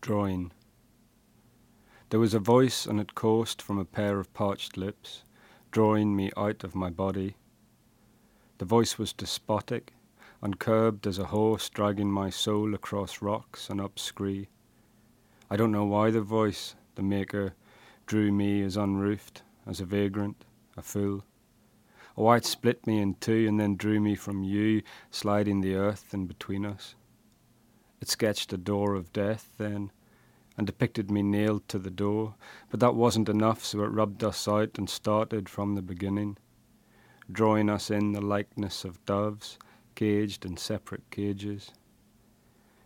drawing. There was a voice, and it coursed from a pair of parched lips, drawing me out of my body. The voice was despotic, uncurbed as a horse dragging my soul across rocks and up scree. I don't know why the voice, the maker, drew me as unroofed, as a vagrant, a fool. Oh, why it split me in two and then drew me from you, sliding the earth in between us. It sketched a door of death then, and depicted me nailed to the door, but that wasn't enough, so it rubbed us out and started from the beginning, drawing us in the likeness of doves, caged in separate cages.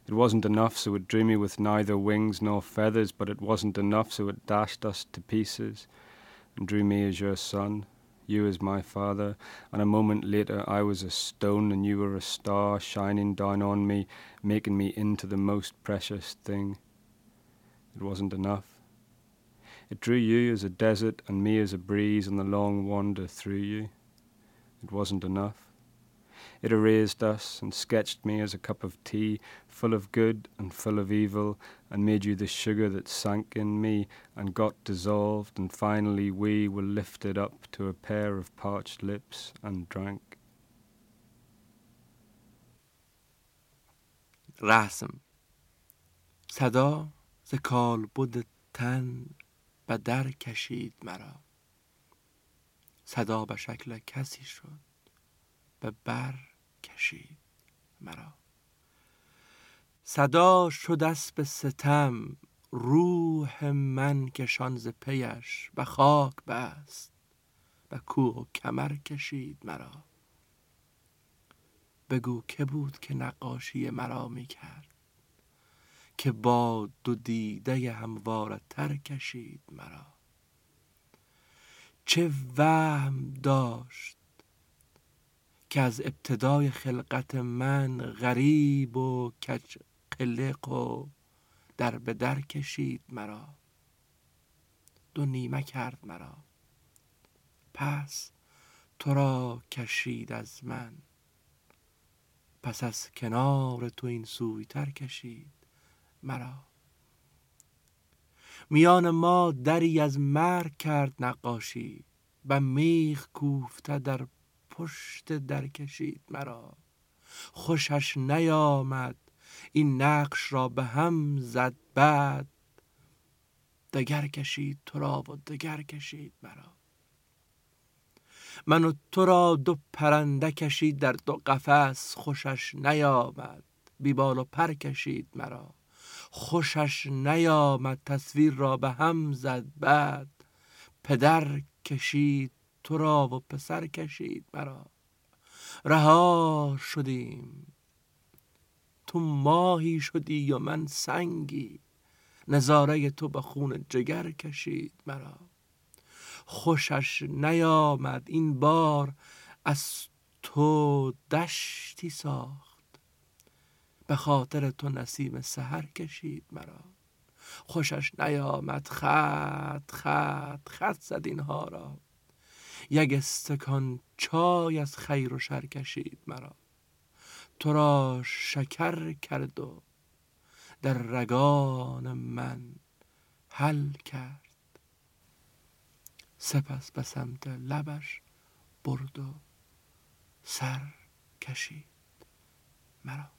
It wasn't enough, so it drew me with neither wings nor feathers, but it wasn't enough, so it dashed us to pieces and drew me as your son, you as my father, and a moment later I was a stone and you were a star shining down on me, making me into the most precious thing. It wasn't enough. It drew you as a desert and me as a breeze on the long wander through you. It wasn't enough. It erased us and sketched me as a cup of tea, full of good and full of evil, and made you the sugar that sank in me and got dissolved, and finally we were lifted up to a pair of parched lips and drank. رسم صدا ز کالبد تن به در کشید مرا صدا به شکل کسی شد به بر کشید مرا. صدا شد به ستم روح من کشان ز پیش به خاک بست به کوه و کمر کشید مرا. بگو که بود که نقاشی مرا می کرد که با دو دیده همواره تر کشید مرا. چه وهم داشت که از ابتدای خلقت من غریب و کج قلق و در به در کشید مرا. دو نیمه کرد مرا. پس تو را کشید از من. پس از کنار تو این سویتر کشید مرا. میان ما دری از مرگ کرد نقاشی و میخ کوفته در پشت در کشید مرا. خوشش نیامد. این نقش را به هم زد بعد دگر کشید تو را و دگر کشید مرا. من و تو را دو پرنده کشید در دو قفس. خوشش نیامد. بیبال و پر کشید مرا. خوشش نیامد. تصویر را به هم زد بعد پدر کشید تو را و پسر کشید مرا. رها شدیم. تو ماهی شدی و من سنگی. نظاره تو به خون جگر کشید مرا. خوشش نیامد این بار از تو دشتی ساخت. به خاطر تو نسیم سحر کشید مرا. خوشش نیامد خط خط خط زد اینها را. یک استکان چای از خیر و شر کشید مرا. تو را شکر کرد و در رگان من حل کرد. سپس به سمت لبش برد و سر کشید مرا.